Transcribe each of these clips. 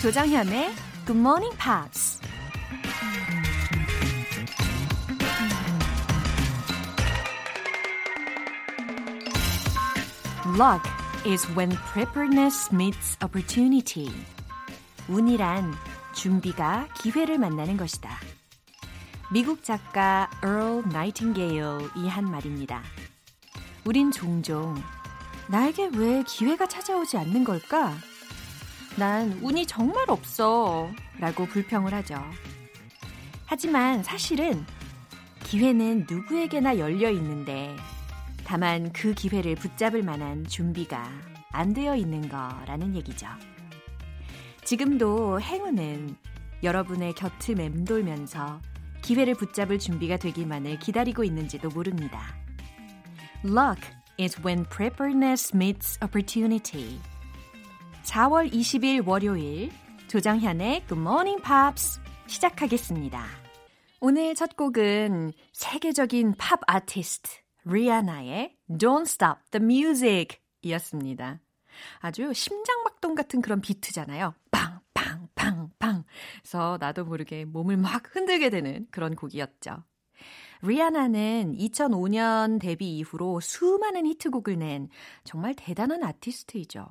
조정현의 Good Morning Pops. Luck is when preparedness meets opportunity. 운이란 준비가 기회를 만나는 것이다. 미국 작가 Earl Nightingale이 한 말입니다. 우린 종종 나에게 왜 기회가 찾아오지 않는 걸까? 난 운이 정말 없어. 라고 불평을 하죠. 하지만 사실은 기회는 누구에게나 열려 있는데 다만 그 기회를 붙잡을 만한 준비가 안 되어 있는 거라는 얘기죠. 지금도 행운은 여러분의 곁을 맴돌면서 기회를 붙잡을 준비가 되기만을 기다리고 있는지도 모릅니다. Luck is when preparedness meets opportunity. 4월 20일 월요일 조정현의 Good Morning Pops 시작하겠습니다. 오늘 첫 곡은 세계적인 팝 아티스트 리아나의 Don't Stop the Music 이었습니다. 아주 심장박동 같은 그런 비트잖아요. 빵, 빵, 빵, 빵. 그래서 나도 모르게 몸을 막 흔들게 되는 그런 곡이었죠. 리아나는 2005년 데뷔 이후로 수많은 히트곡을 낸 정말 대단한 아티스트이죠.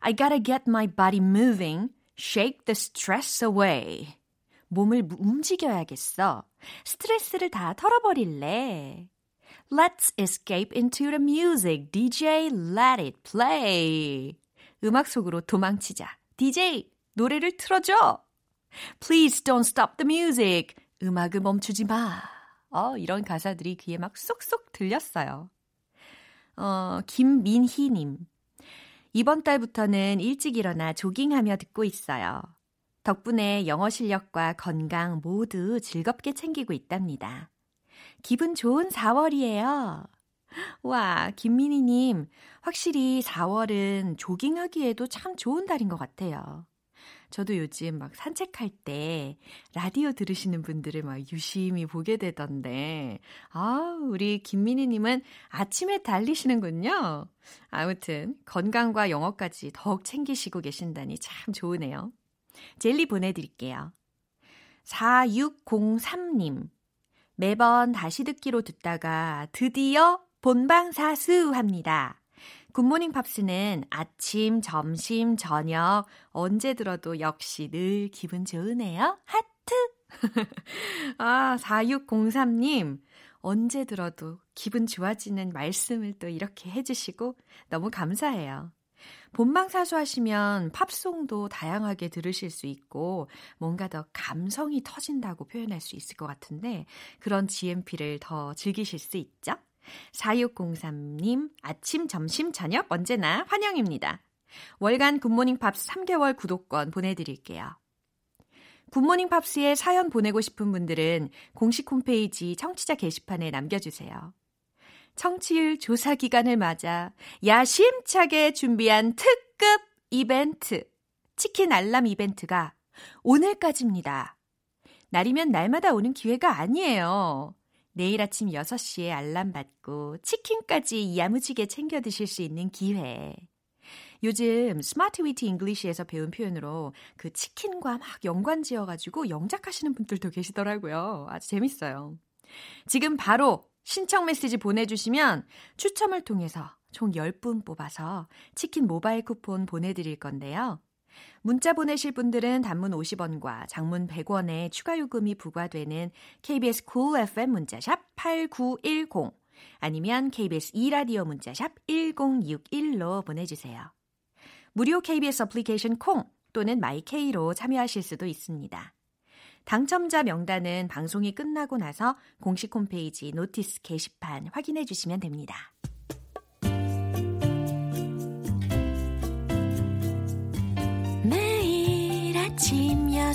I gotta get my body moving, shake the stress away. 몸을 움직여야겠어. 스트레스를 다 털어버릴래. Let's escape into the music. DJ, let it play. 음악 속으로 도망치자. DJ, 노래를 틀어줘. Please don't stop the music. 음악을 멈추지 마. 어, 이런 가사들이 귀에 막 쏙쏙 들렸어요. 어, 김민희님. 이번 달부터는 일찍 일어나 조깅하며 듣고 있어요. 덕분에 영어 실력과 건강 모두 즐겁게 챙기고 있답니다. 기분 좋은 4월이에요. 와, 김민희님, 확실히 4월은 조깅하기에도 참 좋은 달인 것 같아요. 저도 요즘 막 산책할 때 라디오 들으시는 분들을 막 유심히 보게 되던데, 아, 우리 김민희님은 아침에 달리시는군요. 아무튼, 건강과 영어까지 더욱 챙기시고 계신다니 참 좋으네요. 젤리 보내드릴게요. 4603님. 매번 다시 듣기로 듣다가 드디어 본방 사수합니다. 굿모닝 팝스는 아침, 점심, 저녁 언제 들어도 역시 늘 기분 좋으네요. 하트! 아, 4603님. 언제 들어도 기분 좋아지는 말씀을 또 이렇게 해주시고 너무 감사해요. 본방 사수 하시면 팝송도 다양하게 들으실 수 있고 뭔가 더 감성이 터진다고 표현할 수 있을 것 같은데 그런 GMP를 더 즐기실 수 있죠? 4603님 아침, 점심, 저녁 언제나 환영입니다. 월간 굿모닝 팝스 3개월 구독권 보내드릴게요. 굿모닝 팝스에 사연 보내고 싶은 분들은 공식 홈페이지 청취자 게시판에 남겨주세요. 청취율 조사 기간을 맞아 야심차게 준비한 특급 이벤트, 치킨 알람 이벤트가 오늘까지입니다. 날이면 날마다 오는 기회가 아니에요. 내일 아침 6시에 알람 받고 치킨까지 야무지게 챙겨 드실 수 있는 기회. 요즘 Smart Witty English에서 배운 표현으로 그 치킨과 막 연관 지어가지고 영작하시는 분들도 계시더라고요. 아주 재밌어요. 지금 바로 신청 메시지 보내주시면 추첨을 통해서 총 10분 뽑아서 치킨 모바일 쿠폰 보내드릴 건데요. 문자 보내실 분들은 단문 50원과 장문 100원의 추가 요금이 부과되는 KBS cool FM 문자샵 8910 아니면 KBS 2라디오 문자샵 1061로 보내주세요. 무료 KBS 어플리케이션 콩 또는 마이케이로 참여하실 수도 있습니다. 당첨자 명단은 방송이 끝나고 나서 공식 홈페이지 notice 게시판 확인해 주시면 됩니다.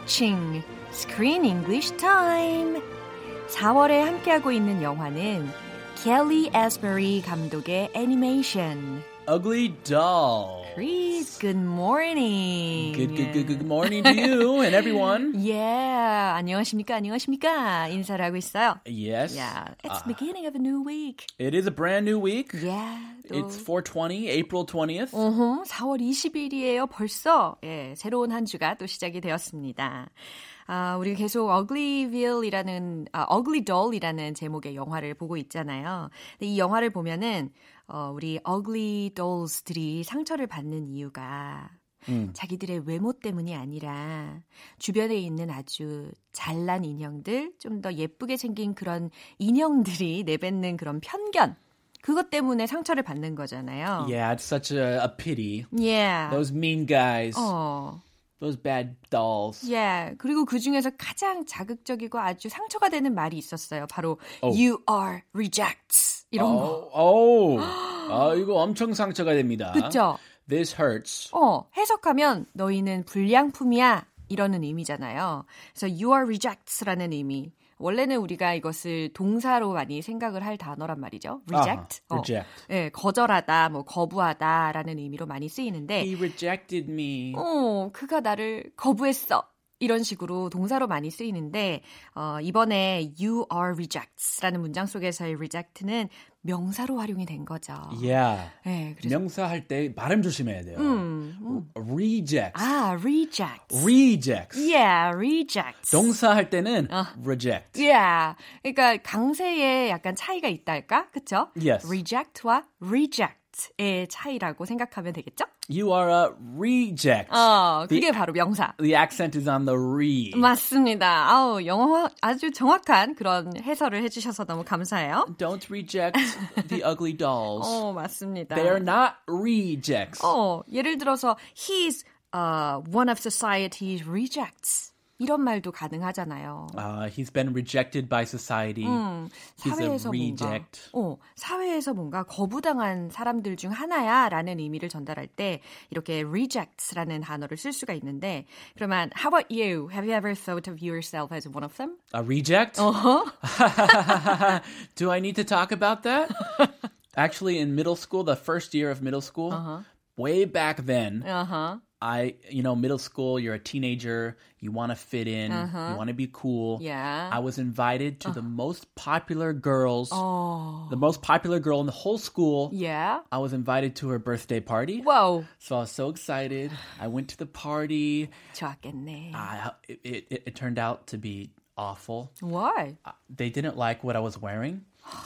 And touching. Screen English time. 4월에 함께하고 있는 영화는 켈리 에스베리 감독의 애니메이션. Ugly doll. Chris, good morning. Good, good, good, good morning to you and everyone. Yeah, 안녕하십니까, 안녕하십니까. 인사를 하고 있어요. Yes. Yeah, it's the beginning of a new week. It is a brand new week. Yeah. 또, It's 420, April 20th. 어허, 4월 20일이에요, 벌써. 예, 새로운 한 주가 또 시작이 되었습니다. 아, 우리 계속 Uglyville이라는, 아, Ugly Doll이라는 제목의 영화를 보고 있잖아요. 근데 이 영화를 보면은, 어, 우리 Ugly Dolls들이 상처를 받는 이유가 음. 자기들의 외모 때문이 아니라 주변에 있는 아주 잘난 인형들, 좀 더 예쁘게 생긴 그런 인형들이 내뱉는 그런 편견, 그것 때문에 상처를 받는 거잖아요. Yeah, it's such a, a pity. Yeah. Those mean guys. 어. Those bad dolls. Yeah. 그리고 그 중에서 가장 자극적이고 아주 상처가 되는 말이 있었어요. 바로 Oh. you are rejects 이런 거. Oh, oh. 아, 이거 엄청 상처가 됩니다. 그쵸? This hurts. 어, 해석하면 너희는 불량품이야 이러는 의미잖아요. 그래서 you are rejects라는 의미. 원래는 우리가 이것을 동사로 많이 생각을 할 단어란 말이죠. reject. reject. 어, 예, 거절하다, 뭐 거부하다라는 의미로 많이 쓰이는데 He rejected me. 어, 그가 나를 거부했어. 이런 식으로 동사로 많이 쓰이는데 어, 이번에 you are rejects라는 문장 속에서의 reject는 명사로 활용이 된 거죠. Yeah. 네, 그래서 명사 할 때 발음 조심해야 돼요. 음, 음. Rejects. 아, rejects. Rejects. Yeah, rejects. 동사 할 때는 reject. Yeah. 그러니까 강세에 약간 차이가 있달까? 그쵸? Yes. reject와 reject 의 차이라고 생각하면 되겠죠? You are a reject. 어, 그게 The- 바로 명사. The accent is on the re. 맞습니다. 아우, 영어 아주 정확한 그런 해설을 해주셔서 너무 감사해요. Don't reject the ugly dolls. 어, 맞습니다. They are not rejects. 어, 예를 들어서 he's uh, one of society's rejects. 이런 말도 가능하잖아요. Uh, he's been rejected by society. he's a 사회에서 뭔가 reject. 어, 사회에서 뭔가 거부당한 사람들 중 하나야라는 의미를 전달할 때 이렇게 rejects라는 단어를 쓸 수가 있는데 그러면 how about you? Have you ever thought of yourself as one of them? A reject? Uh-huh. Do I need to talk about that? Actually, in middle school, the first year of middle school, Uh-huh. way back then, Uh-huh. I, you know, middle school, you're a teenager, you want to fit in, you want to be cool. Uh-huh. Yeah. I was invited to the most popular girls, Oh. the most popular girl in the whole school. Yeah. I was invited to her birthday party. Whoa. So I was so excited. I went to the party. 좋았겠네. I, it, it, it turned out to be awful. Why? Uh, They didn't like what I was wearing.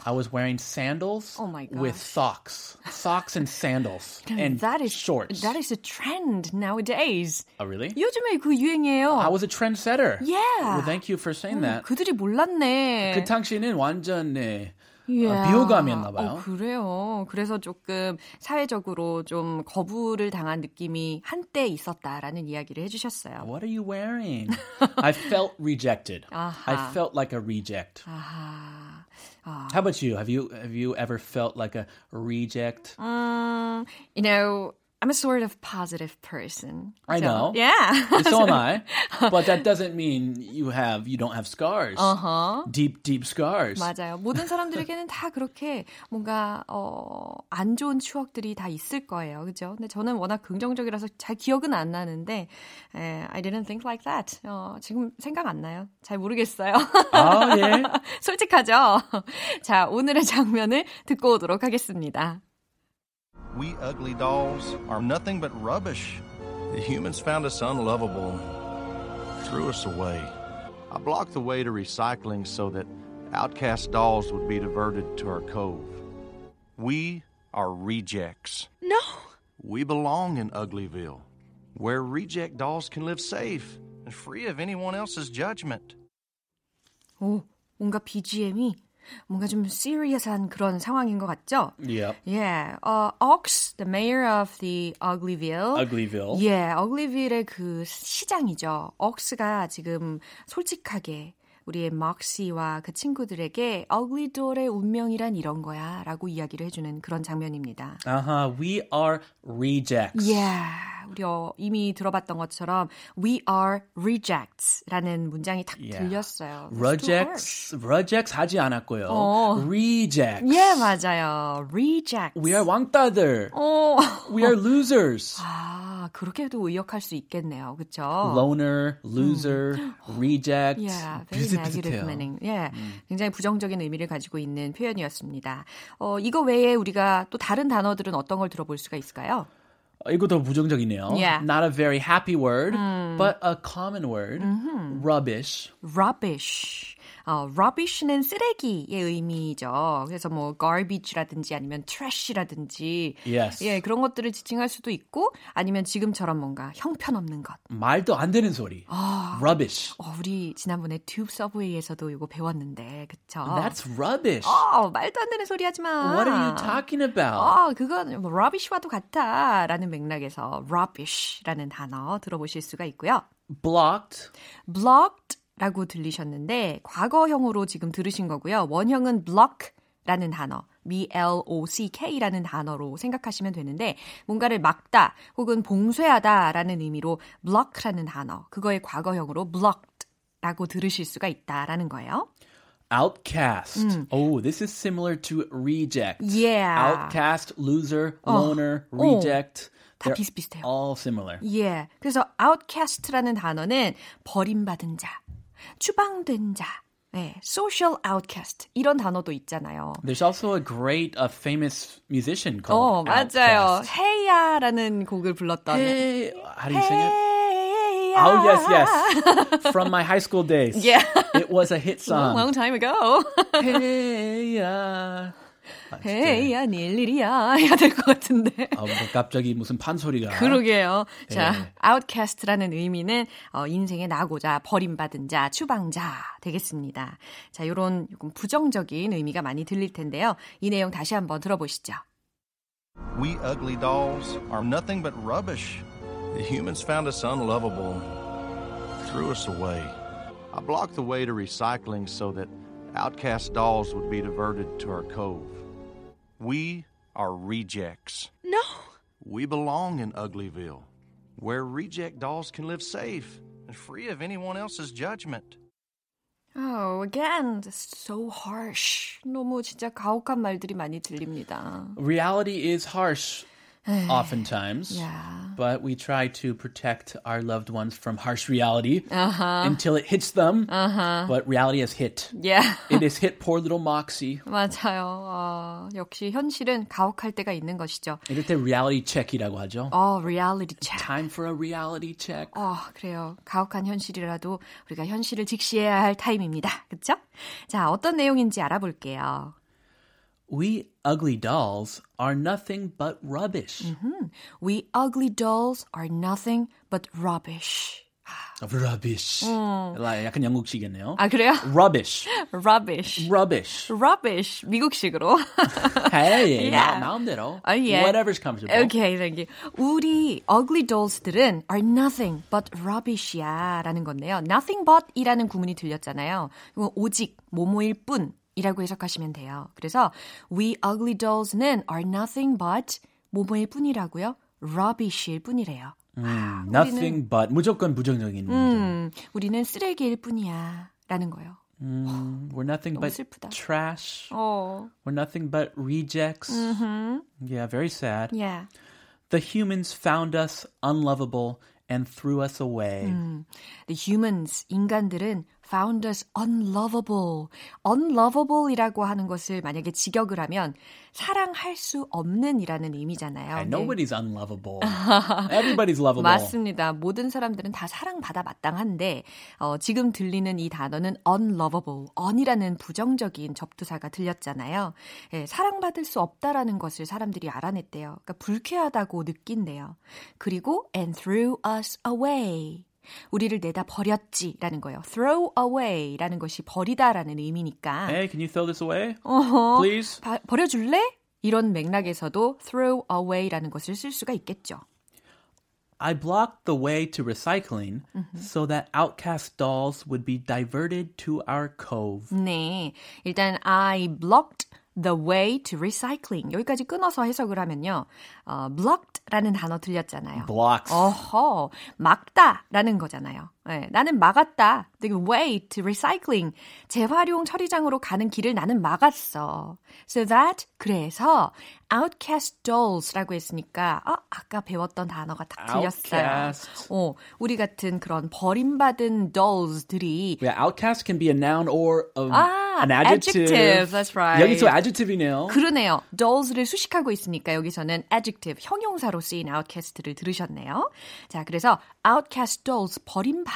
I was wearing sandals Oh my with gosh. socks, socks and sandals, and that is shorts. That is a trend nowadays. oh, really? 요즘에 그 유행이에요. I was a trendsetter. Yeah. Well, thank you for saying that. 그들이 몰랐네. 그 당시는 완전 네, Yeah. 비호감이었나 봐요. 어, 그래요. 그래서 조금 사회적으로 좀 거부를 당한 느낌이 한때 있었다라는 이야기를 해주셨어요. What are you wearing? I felt rejected. I 아하. felt like a reject. 아하. 아. How about you? Have you have you ever felt like a reject? Um, you know, I'm a sort of positive person. I So, know. Yeah. so am I. But that doesn't mean you have you don't have scars. Uh-huh. Deep deep scars. 맞아요. 모든 사람들에게는 다 그렇게 뭔가 어, 안 좋은 추억들이 다 있을 거예요. 그죠? 근데 저는 워낙 긍정적이라서 잘 기억은 안 나는데 에, I didn't think like that. 어, 지금 생각 안 나요. 잘 모르겠어요. 아, 예. 솔직하죠? 자, 오늘의 장면을 듣고 오도록 하겠습니다. We ugly dolls are nothing but rubbish. The humans found us unlovable, threw us away. I blocked the way to recycling so that outcast dolls would be diverted to our cove. We are rejects. No. We belong in Uglyville, where reject dolls can live safe and free of anyone else's judgment. 오, 뭔가 BGM이 뭔가 좀 serious한 그런 상황인 것 같죠? Yep. Yeah. Uh, Ox, the mayor of the Uglyville. Uglyville. 예, 어글리빌의 그 시장이죠. 억스가 지금 솔직하게 우리의 막시와 그 친구들에게 어글리돌의 운명이란 이런 거야 라고 이야기를 해주는 그런 장면입니다. Uh-huh. We are rejects. Yeah. 우리 어, 이미 들어봤던 것처럼 we are rejects라는 문장이 딱 Yeah. 들렸어요. Rejects, rejects 하지 않았고요. 어. Rejects. 예, 맞아요. rejects. We are 왕따들. 어. We are losers. 아, 그렇게도 의역할 수 있겠네요. 그쵸? Loner, loser, reject. Yeah, very negative meaning. 예, 굉장히 부정적인 의미를 가지고 있는 표현이었습니다. 어, 이거 외에 우리가 또 다른 단어들은 어떤 걸 들어볼 수가 있을까요? 어, 이것도 부정적이네요. Yeah. Not a very happy word, but a common word. Rubbish. rubbish. 어, rubbish는 쓰레기의 의미죠. 그래서 뭐 garbage라든지 아니면 trash라든지 Yes. 예, 그런 것들을 지칭할 수도 있고 아니면 지금처럼 뭔가 형편없는 것. 말도 안 되는 소리. Rubbish. 어, 우리 지난번에 튜브 서브웨이에서도 이거 배웠는데. 그쵸? That's rubbish. 어, 말도 안 되는 소리 하지 마. What are you talking about? 아, 그건 뭐 rubbish와도 같아. 라는 맥락에서 rubbish라는 단어 들어보실 수가 있고요. Blocked. blocked 라고 들리셨는데 과거형으로 지금 들으신 거고요. 원형은 block 라는 단어, B-L-O-C-K라는 단어로 생각하시면 되는데 뭔가를 막다 혹은 봉쇄하다 라는 의미로 block라는 단어, 그거의 과거형으로 blocked 라고 들으실 수가 있다라는 거예요. Outcast. Oh, this is similar to reject. Yeah. Outcast, loser, loner, reject. 다 They're 비슷비슷해요. all similar. 예. 그래서 outcast라는 단어는 버림받은 자, 추방된 자, 예, social outcast 이런 단어도 있잖아요. There's also a great, uh, famous musician 어, called 맞아요. Outkast. 헤이야라는 곡을 불렀던 Hey, how do you sing it? 헤이야. Oh yes, yes. From my high school days. Yeah. It was a hit A song. long time ago. hey, uh, 헤이야, 닐 일이야 해야 될 것 같은데. 아, 뭐 갑자기 무슨 판소리가. 그러게요. 자, 네. outcast라는 의미는 어, 인생의 나고자, 버림받은 자, 추방자 되겠습니다. 자, 요런 부정적인 의미가 많이 들릴 텐데요. 이 내용 다시 한번 들어보시죠. We ugly dolls are nothing but rubbish. The humans found us unlovable, threw us away. I blocked the way to recycling so that outcast dolls would be diverted to our cove. We are rejects. No. We belong in Uglyville, where reject dolls can live safe and free of anyone else's judgment. Oh, again, so harsh. 너무 진짜 가혹한 말들이 많이 들립니다. Reality is harsh Oftentimes. Yeah. But we try to protect our loved ones from harsh reality Uh-huh. until it hits them. But reality has hit. Yeah. It has hit poor little Moxie. 맞아요. 어, 역시 현실은 가혹할 때가 있는 것이죠. 이럴 때 reality check이라고 하죠. 어, reality check. Time for a reality check. 어, 그래요. 가혹한 현실이라도 우리가 현실을 직시해야 할 타임입니다. 그쵸? 자, 어떤 내용인지 알아볼게요. We ugly dolls are nothing but rubbish. We ugly dolls are nothing but rubbish. Rubbish. 약간 영국식이겠네요. 아, 그래요? Rubbish. rubbish. Rubbish. rubbish. 미국식으로. Hey, Yeah. 마, 마음대로. 어, 예. Whatever's comfortable. Okay, thank you. 우리 ugly dolls들은 are nothing but rubbish야 라는 건데요. nothing but 이라는 구문이 들렸잖아요. 이거 오직, 뭐뭐일 뿐 이라고 해석하시면 돼요. 그래서 we ugly dolls는 are nothing but 뭐뭐일 뿐이라고요. rubbish일 뿐이래요. 음, nothing but 무조건 부정적인. 음, 우리는 쓰레기일 뿐이야 라는 거예요. 음, we're nothing 너무 but 슬프다. trash. 어, We're nothing but rejects. Yeah, very sad. yeah. The humans found us unlovable and threw us away. The humans, 인간들은 found us unlovable. unlovable이라고 하는 것을 만약에 직역을 하면 사랑할 수 없는이라는 의미잖아요. And 근데 nobody's unlovable. Everybody's lovable. 맞습니다. 모든 사람들은 다 사랑받아 마땅한데 어, 지금 들리는 이 단어는 unlovable, un이라는 부정적인 접두사가 들렸잖아요. 예, 사랑받을 수 없다라는 것을 사람들이 알아냈대요. 그러니까 불쾌하다고 느낀대요. 그리고 and threw us away. 우리를 내다 버렸지라는 거예요. throw away라는 것이 버리다라는 의미니까. Hey, can you throw this away? 어허, Please? 바, 버려줄래? 이런 맥락에서도 throw away라는 것을 쓸 수가 있겠죠. I blocked the way to recycling so that outcast dolls would be diverted to our cove. 네. 일단 I blocked the way to recycling. 여기까지 끊어서 해석을 하면요. 어, blocked라는 단어 들렸잖아요. Blocks. 어허, 막다라는 거잖아요. 네, 나는 막았다. The way to recycling. 재활용 처리장으로 가는 길을 나는 막았어. So that, 그래서 outcast dolls라고 했으니까, 아, 아까 배웠던 단어가 딱 들렸어요. Outcast. 어, 우리 같은 그런 버림받은 dolls들이 Yeah, outcast can be a noun or a, 아, an adjective. adjective. That's right. 여기서 adjectiv이네요. 그러네요. dolls를 수식하고 있으니까 여기서는 adjective, 형용사로 쓰인 outcast를 들으셨네요. 자, 그래서 outcast dolls, 버림받은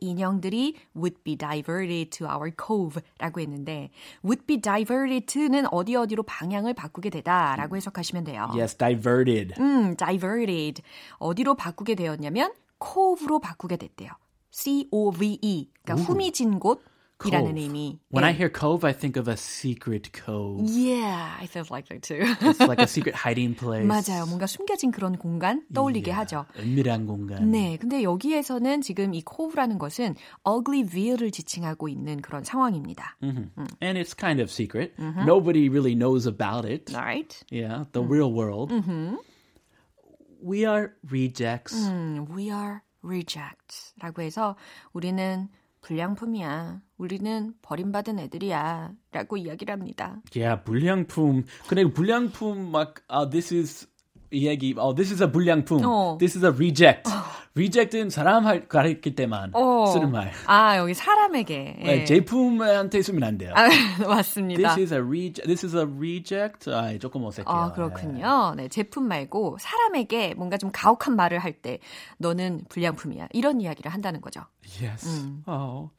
인형들이 would be diverted to our cove라고 했는데 would be diverted는 어디 어디로 방향을 바꾸게 되다라고 해석하시면 돼요. Yes, diverted. 음, diverted. 어디로 바꾸게 되었냐면 cove로 바꾸게 됐대요. C-O-V-E. 그러니까 후미진 곳 이라는. 의미. When 예. I hear cove, I think of a secret cove. Yeah, I felt like that too. It's like a secret hiding place. 맞아요. 뭔가 숨겨진 그런 공간 떠올리게 Yeah, 하죠. 은밀한 공간. 네, 근데 여기에서는 지금 이 cove라는 것은 ugly view를 지칭하고 있는 그런 상황입니다. Mhm. And it's kind of secret. Nobody really knows about it. Right? Yeah, the real world. We are rejects. 음, we are rejects라고 해서 우리는 불량품이야. 우리는 버림받은 애들이야. 라고 이야기를 합니다. Yeah, 불량품. 근데 불량품 막 uh, this is 이 얘기. Oh, this is a 불량품. 어. This is a reject. reject은 사람 할 가리킬 때만 어. 쓰는 말. 아, 여기 사람에게. 예. 네, 제품한테 쓰면 안 돼요. 아, 맞습니다. This is a reject. This is a reject. 아, 조금 어색해요. 아, 그렇군요. 네, 제품 말고 사람에게 뭔가 좀 가혹한 말을 할 때 너는 불량품이야. 이런 이야기를 한다는 거죠. Yes. Oh.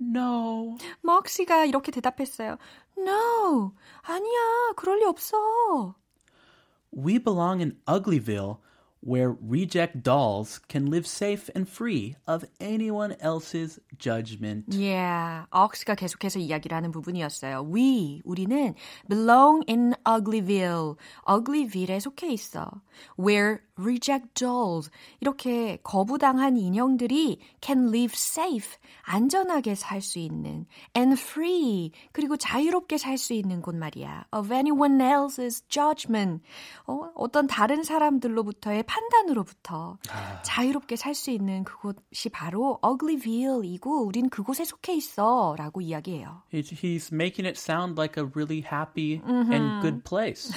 No. 먹씨가 이렇게 대답했어요. No, 아니야, 그럴 리 없어. We belong in Uglyville, where reject dolls can live safe and free of anyone else's judgment. Yeah, 억스가 계속해서 이야기를 하는 부분이었어요. We, 우리는 belong in Uglyville. Uglyville에 속해 있어. Where reject dolls, 이렇게 거부당한 인형들이 can live safe, 안전하게 살 수 있는 and free, 그리고 자유롭게 살 수 있는 곳 말이야. Of anyone else's judgment. 어, 어떤 다른 사람들로부터의 판단으로부터 자유롭게 살 수 있는 그곳이 바로 Uglyville이고 우린 그곳에 속해 있어 라고 이야기해요. He- He's making it sound like a really happy and good place.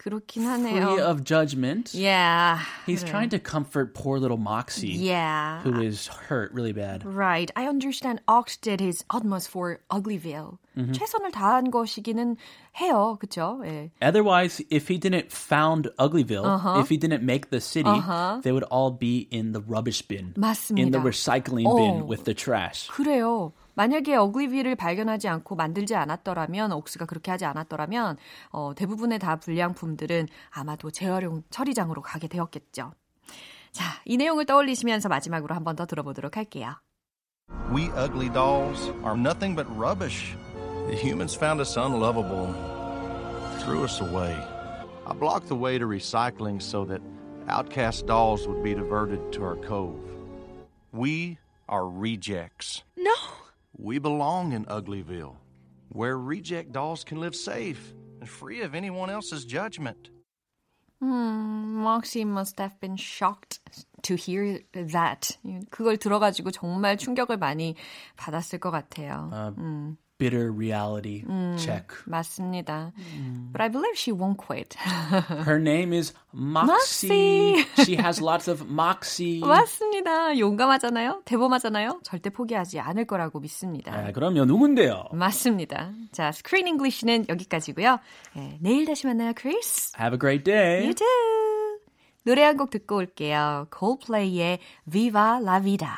그렇긴 Free 하네요. of judgment. Yeah. He's trying to comfort poor little Moxie, Yeah. who is hurt really bad. Right. I understand Ox did his utmost for Uglyville. 최선을 다한 것이기는 해요. 그쵸? 예. Otherwise, if he didn't found Uglyville, if he didn't make the city, Uh-huh. they would all be in the rubbish bin, 맞습니다. in the recycling bin 어. with the trash. 그래요. 만약에 어글리비를 발견하지 않고 만들지 않았더라면, 옥스가 그렇게 하지 않았더라면, 어, 대부분의 다 불량품들은 아마도 재활용 처리장으로 가게 되었겠죠. 자, 이 내용을 떠올리시면서 마지막으로 한 번 더 들어보도록 할게요. We ugly dolls are nothing but rubbish. The humans found us unlovable, threw us away. I blocked the way to recycling so that outcast dolls would be diverted to our cove. We are rejects. No! We belong in Uglyville, where reject dolls can live safe and free of anyone else's judgment. Hmm, Moxie must have been shocked to hear that. 그걸 들어가지고 정말 충격을 많이 받았을 것 같아요. Uh, Bitter reality check. 맞습니다. But I believe she won't quit. Her name is Moxie. Moxie. she has lots of moxie. 맞습니다. 용감하잖아요. 대범하잖아요. 절대 포기하지 않을 거라고 믿습니다. 아, 그러면 누군데요? 맞습니다. 자, Screen English는 여기까지고요. 네, 내일 다시 만나요, 크리스. Have a great day. You too. 노래 한 곡 듣고 올게요. Coldplay의 Viva la Vida.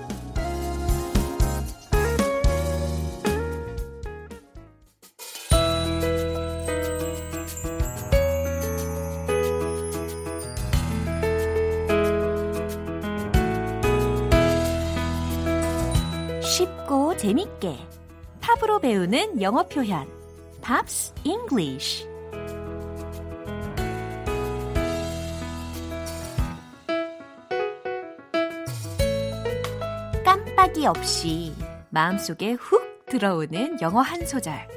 재밌게 팝으로 배우는 영어 표현 Pops English 깜빡이 없이 마음속에 훅 들어오는 영어 한 소절.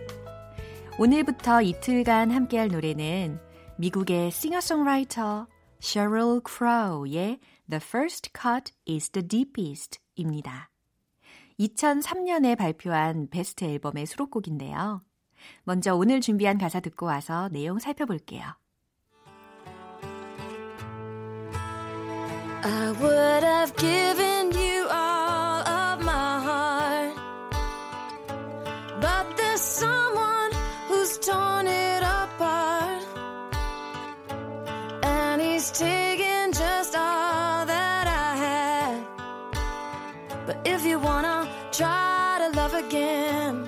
오늘부터 이틀간 함께할 노래는 미국의 싱어송라이터 Sheryl Crow의 The First Cut is the Deepest 입니다. 2003년에 발표한 베스트 앨범의 수록곡인데요. 먼저 오늘 준비한 가사 듣고 와서 내용 살펴볼게요. I would have given you all of my heart. But there's someone who's torn it apart. And he's taken just all that I had. But if you wanna try to love again,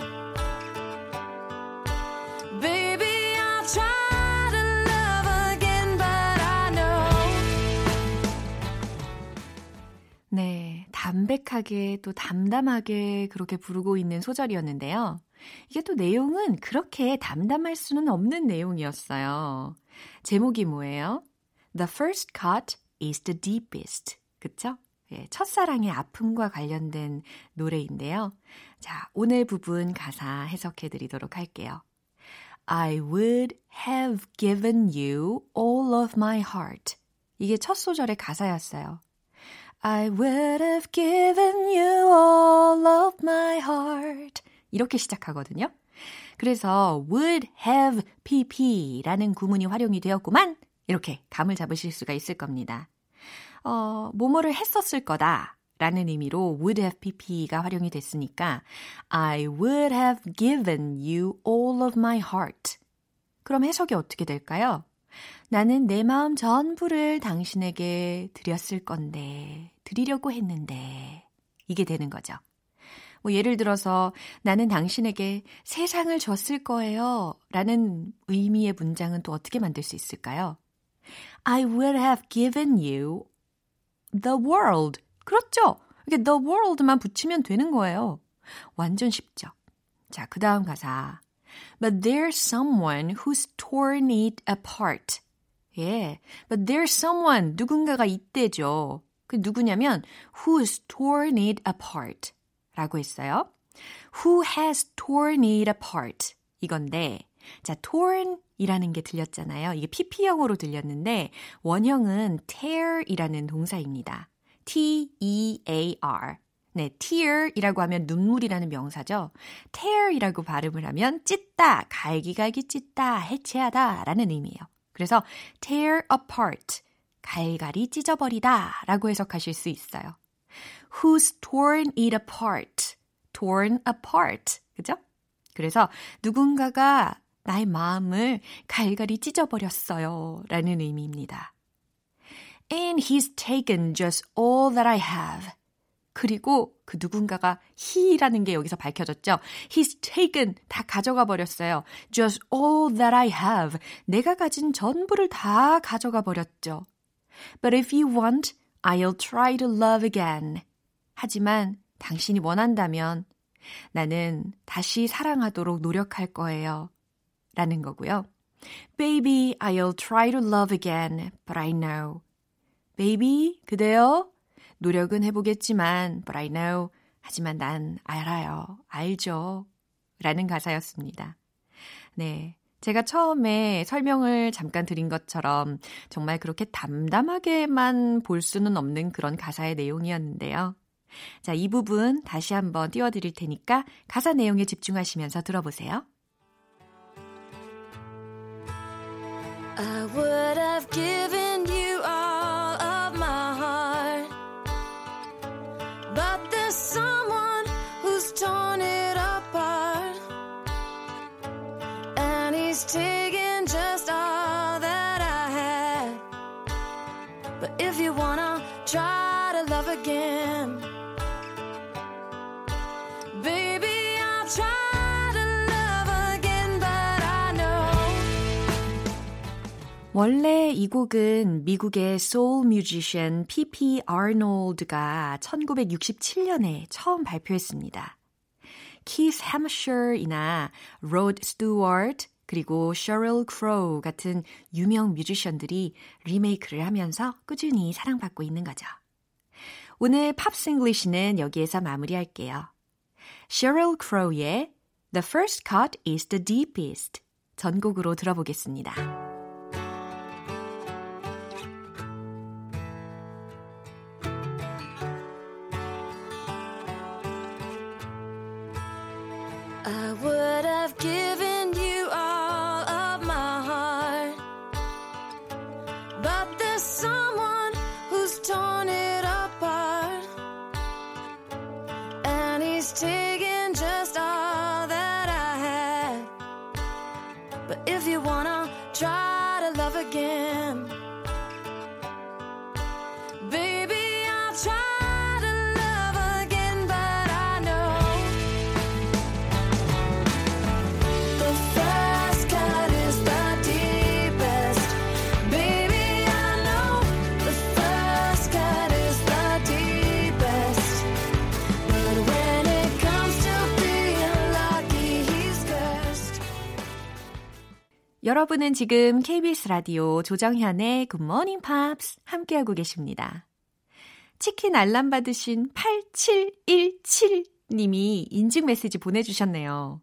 baby, I'll try to love again, but I know. 네, 담백하게 또 담담하게 그렇게 부르고 있는 소절이었는데요. 이게 또 내용은 그렇게 담담할 수는 없는 내용이었어요. 제목이 뭐예요? The first cut is the deepest. 그쵸? 예, 첫사랑의 아픔과 관련된 노래인데요. 자, 오늘 부분 가사 해석해 드리도록 할게요. I would have given you all of my heart. 이게 첫 소절의 가사였어요. I would have given you all of my heart. 이렇게 시작하거든요. 그래서 would have pp라는 구문이 활용이 되었구만. 이렇게 감을 잡으실 수가 있을 겁니다. 어, 뭐뭐를 했었을 거다. 라는 의미로 would have pp가 활용이 됐으니까 I would have given you all of my heart. 그럼 해석이 어떻게 될까요? 나는 내 마음 전부를 당신에게 드렸을 건데, 드리려고 했는데, 이게 되는 거죠. 뭐 예를 들어서 나는 당신에게 세상을 줬을 거예요. 라는 의미의 문장은 또 어떻게 만들 수 있을까요? I would have given you the world. 그렇죠. 이게 the world만 붙이면 되는 거예요. 완전 쉽죠. 자, 그 다음 가사. But there's someone who's torn it apart. 예. But there's someone, 누군가가 있대죠. 그 누구냐면, who's torn it apart. 라고 했어요. Who has torn it apart. 이건데, 자, torn 이라는 게 들렸잖아요. 이게 PP형으로 들렸는데, 원형은 tear 이라는 동사입니다. T-E-A-R. 네, tear이라고 하면 눈물이라는 명사죠. tear이라고 발음을 하면 찢다, 갈기갈기 찢다, 해체하다 라는 의미예요. 그래서 tear apart, 갈갈이 찢어버리다 라고 해석하실 수 있어요. Who's torn it apart? torn apart. 그죠? 그래서 누군가가 나의 마음을 갈갈이 찢어버렸어요. 라는 의미입니다. And he's taken just all that I have. 그리고 그 누군가가 he라는 게 여기서 밝혀졌죠. He's taken 다 가져가 버렸어요. Just all that I have. 내가 가진 전부를 다 가져가 버렸죠. But if you want, I'll try to love again. 하지만 당신이 원한다면 나는 다시 사랑하도록 노력할 거예요. 라는 거고요. Baby, I'll try to love again, but I know. Baby, 그대요? 노력은 해보겠지만, but I know. 하지만 난 알아요. 알죠. 라는 가사였습니다. 네. 제가 처음에 설명을 잠깐 드린 것처럼 정말 그렇게 담담하게만 볼 수는 없는 그런 가사의 내용이었는데요. 자, 이 부분 다시 한번 띄워드릴 테니까 가사 내용에 집중하시면서 들어보세요. I would have given you all of my heart. But there's someone who's torn it apart. And he's taken just all that I had. But if you wanna try to love again, 원래 이 곡은 미국의 소울 뮤지션 P.P. 아놀드가 1967년에 처음 발표했습니다. 키스 햄프셔나 로드 스튜어트 그리고 셰릴 크로우 같은 유명 뮤지션들이 리메이크를 하면서 꾸준히 사랑받고 있는 거죠. 오늘 Pops English는 여기에서 마무리할게요. 셰릴 크로우의 The First Cut is the Deepest 전곡으로 들어보겠습니다. But if you wanna try to love again, 여러분은 지금 KBS 라디오 조정현의 굿모닝 팝스 함께하고 계십니다. 치킨 알람 받으신 8717님이 인증 메시지 보내주셨네요.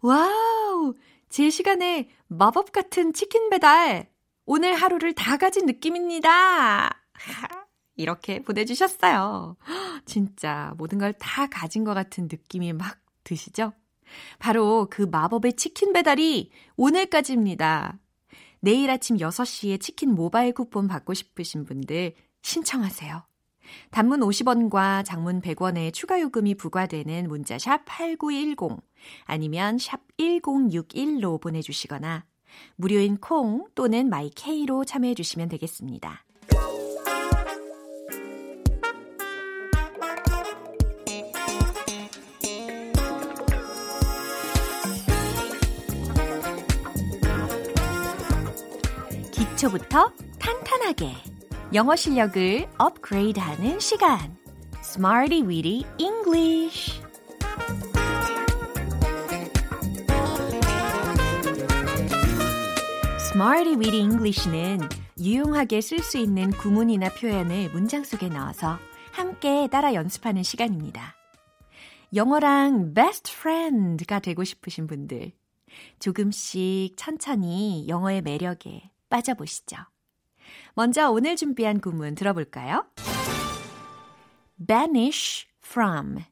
와우! 제 시간에 마법 같은 치킨 배달! 오늘 하루를 다 가진 느낌입니다! 이렇게 보내주셨어요. 진짜 모든 걸 다 가진 것 같은 느낌이 막 드시죠? 바로 그 마법의 치킨 배달이 오늘까지입니다. 내일 아침 6시에 치킨 모바일 쿠폰 받고 싶으신 분들 신청하세요. 단문 50원과 장문 100원의 추가 요금이 부과되는 문자 샵 8910 아니면 샵 1061로 보내주시거나 무료인 콩 또는 마이케이로 참여해 주시면 되겠습니다. 기초부터 탄탄하게 영어 실력을 업그레이드하는 시간 Smarty Weedy English Smarty Weedy English는 유용하게 쓸 수 있는 구문이나 표현을 문장 속에 넣어서 함께 따라 연습하는 시간입니다. 영어랑 best friend가 되고 싶으신 분들, 조금씩 천천히 영어의 매력에 빠져보시죠. 먼저 오늘 준비한 구문 들어볼까요? banish from,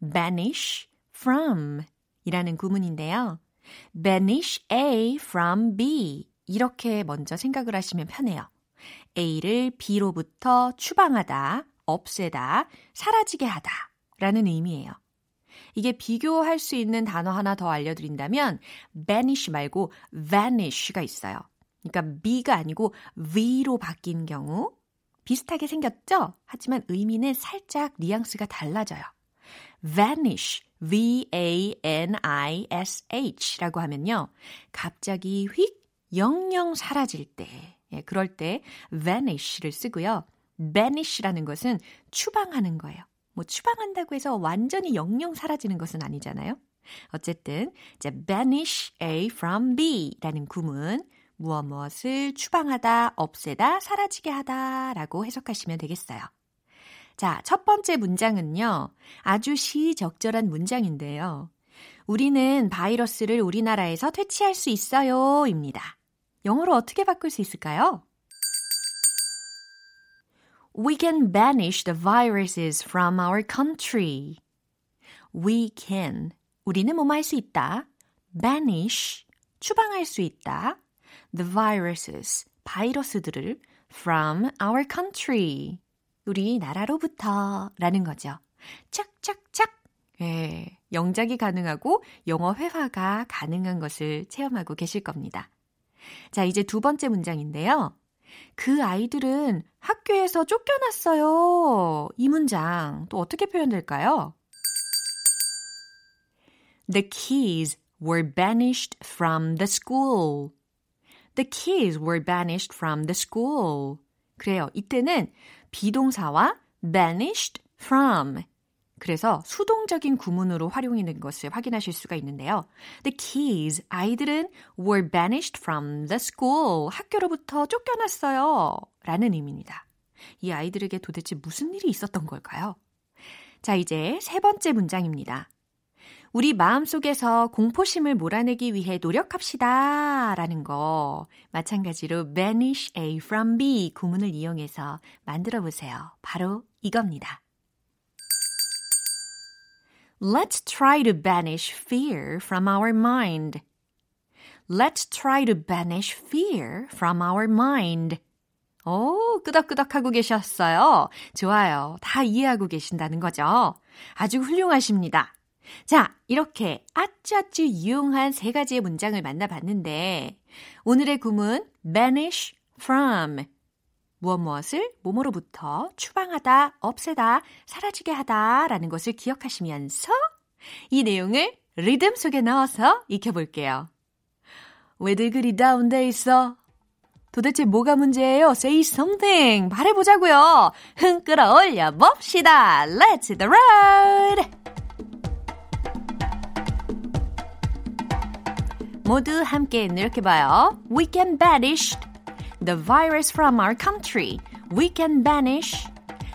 banish from 이라는 구문인데요. banish A from B 이렇게 먼저 생각을 하시면 편해요. A를 B로부터 추방하다, 없애다, 사라지게 하다 라는 의미예요. 이게 비교할 수 있는 단어 하나 더 알려드린다면 banish 말고 vanish가 있어요. 그러니까 B가 아니고 V로 바뀐 경우 비슷하게 생겼죠? 하지만 의미는 살짝 뉘앙스가 달라져요. vanish, V-A-N-I-S-H 라고 하면요. 갑자기 휙 영영 사라질 때, 예, 그럴 때 vanish를 쓰고요. banish라는 것은 추방하는 거예요. 뭐 추방한다고 해서 완전히 영영 사라지는 것은 아니잖아요. 어쨌든 이제 banish A from B라는 구문 무엇 무엇을 추방하다, 없애다, 사라지게 하다 라고 해석하시면 되겠어요. 자, 첫 번째 문장은요. 아주 시적절한 문장인데요. 우리는 바이러스를 우리나라에서 퇴치할 수 있어요. 입니다. 영어로 어떻게 바꿀 수 있을까요? We can banish the viruses from our country. We can. 우리는 뭐뭐 할 수 있다. banish. 추방할 수 있다. The viruses, 바이러스들을 from our country, 우리 나라로부터 라는 거죠. 짝짝짝. 예, 영작이 가능하고 영어 회화가 가능한 것을 체험하고 계실 겁니다. 자, 이제 두 번째 문장인데요. 그 아이들은 학교에서 쫓겨났어요. 이 문장 또 어떻게 표현될까요? The keys were banished from the school. The keys were banished from the school. 그래요. 이때는 비동사와 banished from 그래서 수동적인 구문으로 활용이 된 것을 확인하실 수가 있는데요. The keys, 아이들은 were banished from the school. 학교로부터 쫓겨났어요. 라는 의미입니다. 이 아이들에게 도대체 무슨 일이 있었던 걸까요? 자, 이제 세 번째 문장입니다. 우리 마음속에서 공포심을 몰아내기 위해 노력합시다. 라는 거. 마찬가지로 banish A from B 구문을 이용해서 만들어 보세요. 바로 이겁니다. Let's try to banish fear from our mind. Let's try to banish fear from our mind. 오, 끄덕끄덕 하고 계셨어요. 좋아요. 다 이해하고 계신다는 거죠. 아주 훌륭하십니다. 자, 이렇게 아쭈아쭈 유용한 세 가지의 문장을 만나봤는데, 오늘의 구문 banish from 무엇 무엇을 몸으로부터 추방하다, 없애다, 사라지게 하다 라는 것을 기억하시면서 이 내용을 리듬 속에 넣어서 익혀볼게요. 왜들 그리 다운돼 있어? 도대체 뭐가 문제예요? Say something. 말해보자고요. 흥 끌어올려 봅시다. Let's hit the road. 모두 함께 노력해봐요. We can banish the virus from our country. We can banish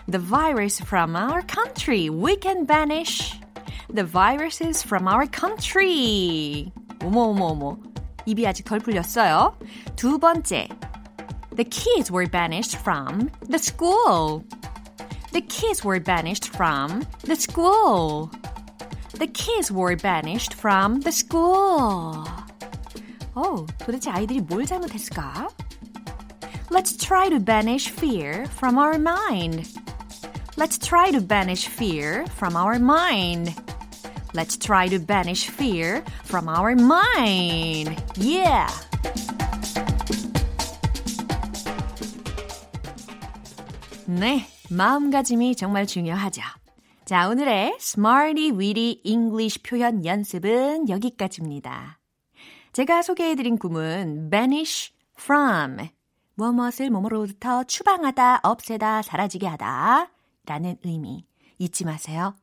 the virus from our country. We can banish the viruses from our country. 어머, 어머, 어머. 입이 아직 덜 풀렸어요. 두 번째. The kids were banished from the school. The kids were banished from the school. The kids were banished from the school. 어, 도대체 아이들이 뭘 잘못했을까? Let's try to banish fear from our mind. Let's try to banish fear from our mind. Let's try to banish fear from our mind. Yeah! 네, 마음가짐이 정말 중요하죠. 자, 오늘의 Smarty Weedy English 표현 연습은 여기까지입니다. 제가 소개해드린 구문 banish from 무엇을 뭐뭐로부터 추방하다, 없애다, 사라지게 하다 라는 의미 잊지 마세요.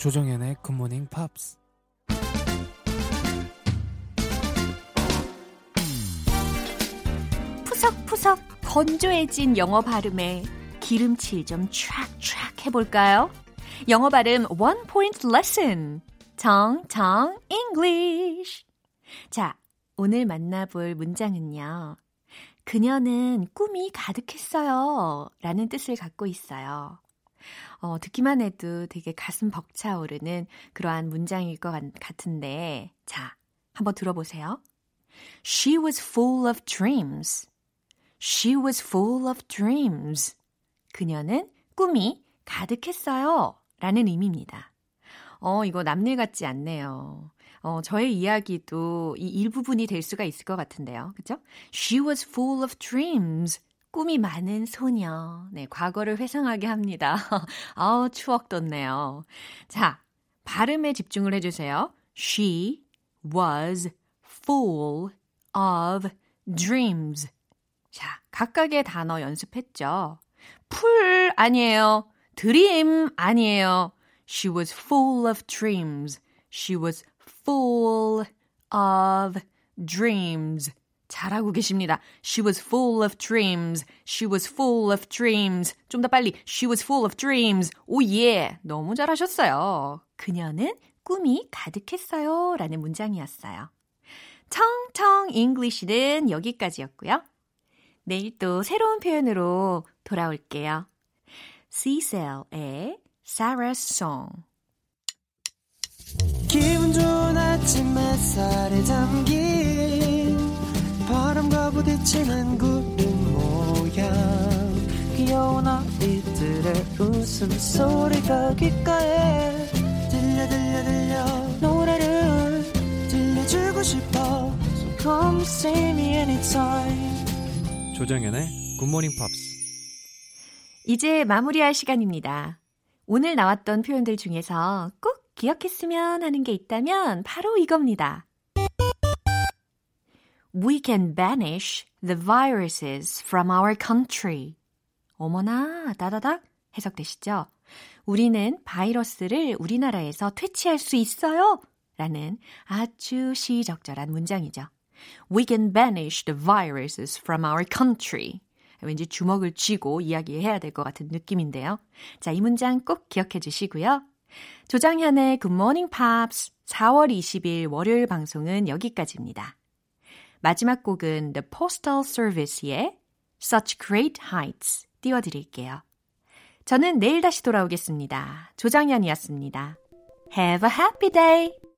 조정현의 굿모닝 팝스 푸석푸석 건조해진 영어 발음에 기름칠 좀 촥촥 해볼까요? 영어 발음 one point 레슨 Tongue Tongue English 자, 오늘 만나볼 문장은요. 그녀는 꿈이 가득했어요. 라는 뜻을 갖고 있어요. 어, 듣기만 해도 되게 가슴 벅차오르는 그러한 문장일 것 같은데, 자, 한번 들어보세요. She was full of dreams. She was full of dreams. 그녀는 꿈이 가득했어요. 라는 의미입니다. 어, 이거 남일 같지 않네요. 어, 저의 이야기도 이 일부분이 될 수가 있을 것 같은데요. 그죠? She was full of dreams. 꿈이 많은 소녀. 네, 과거를 회상하게 합니다. 아우, 추억 돋네요. 자, 발음에 집중을 해주세요. She was full of dreams. 자, 각각의 단어 연습했죠. 풀 아니에요. 드림 아니에요. She was full of dreams. She was full of dreams. 잘하고 계십니다. She was full of dreams. She was full of dreams. 좀 더 빨리. She was full of dreams. 오 예. 너무 잘하셨어요. 그녀는 꿈이 가득했어요. 라는 문장이었어요. Tongue Tongue English는 여기까지였고요. 내일 또 새로운 표현으로 돌아올게요. Ccel의 Sarah's Song. 기분 좋은 아침 햇살에 바람과 부딪히는 구름 모양 귀여운 아이들의 웃음소리가 귓가에 들려 들려 들려 노래를 들려주고 싶어 So come see me anytime 조정연의 굿모닝 팝스. 이제 마무리할 시간입니다. 오늘 나왔던 표현들 중에서 꼭 기억했으면 하는 게 있다면 바로 이겁니다. We can banish the viruses from our country. 어머나, 다다닥 해석되시죠? 우리는 바이러스를 우리나라에서 퇴치할 수 있어요. 라는 아주 시적절한 문장이죠. We can banish the viruses from our country. 왠지 주먹을 쥐고 이야기해야 될 것 같은 느낌인데요. 자, 이 문장 꼭 기억해 주시고요. 조장현의 Good Morning Pops 4월 20일 월요일 방송은 여기까지입니다. 마지막 곡은 The Postal Service의 Such Great Heights 띄워드릴게요. 저는 내일 다시 돌아오겠습니다. 조장현이었습니다. Have a happy day!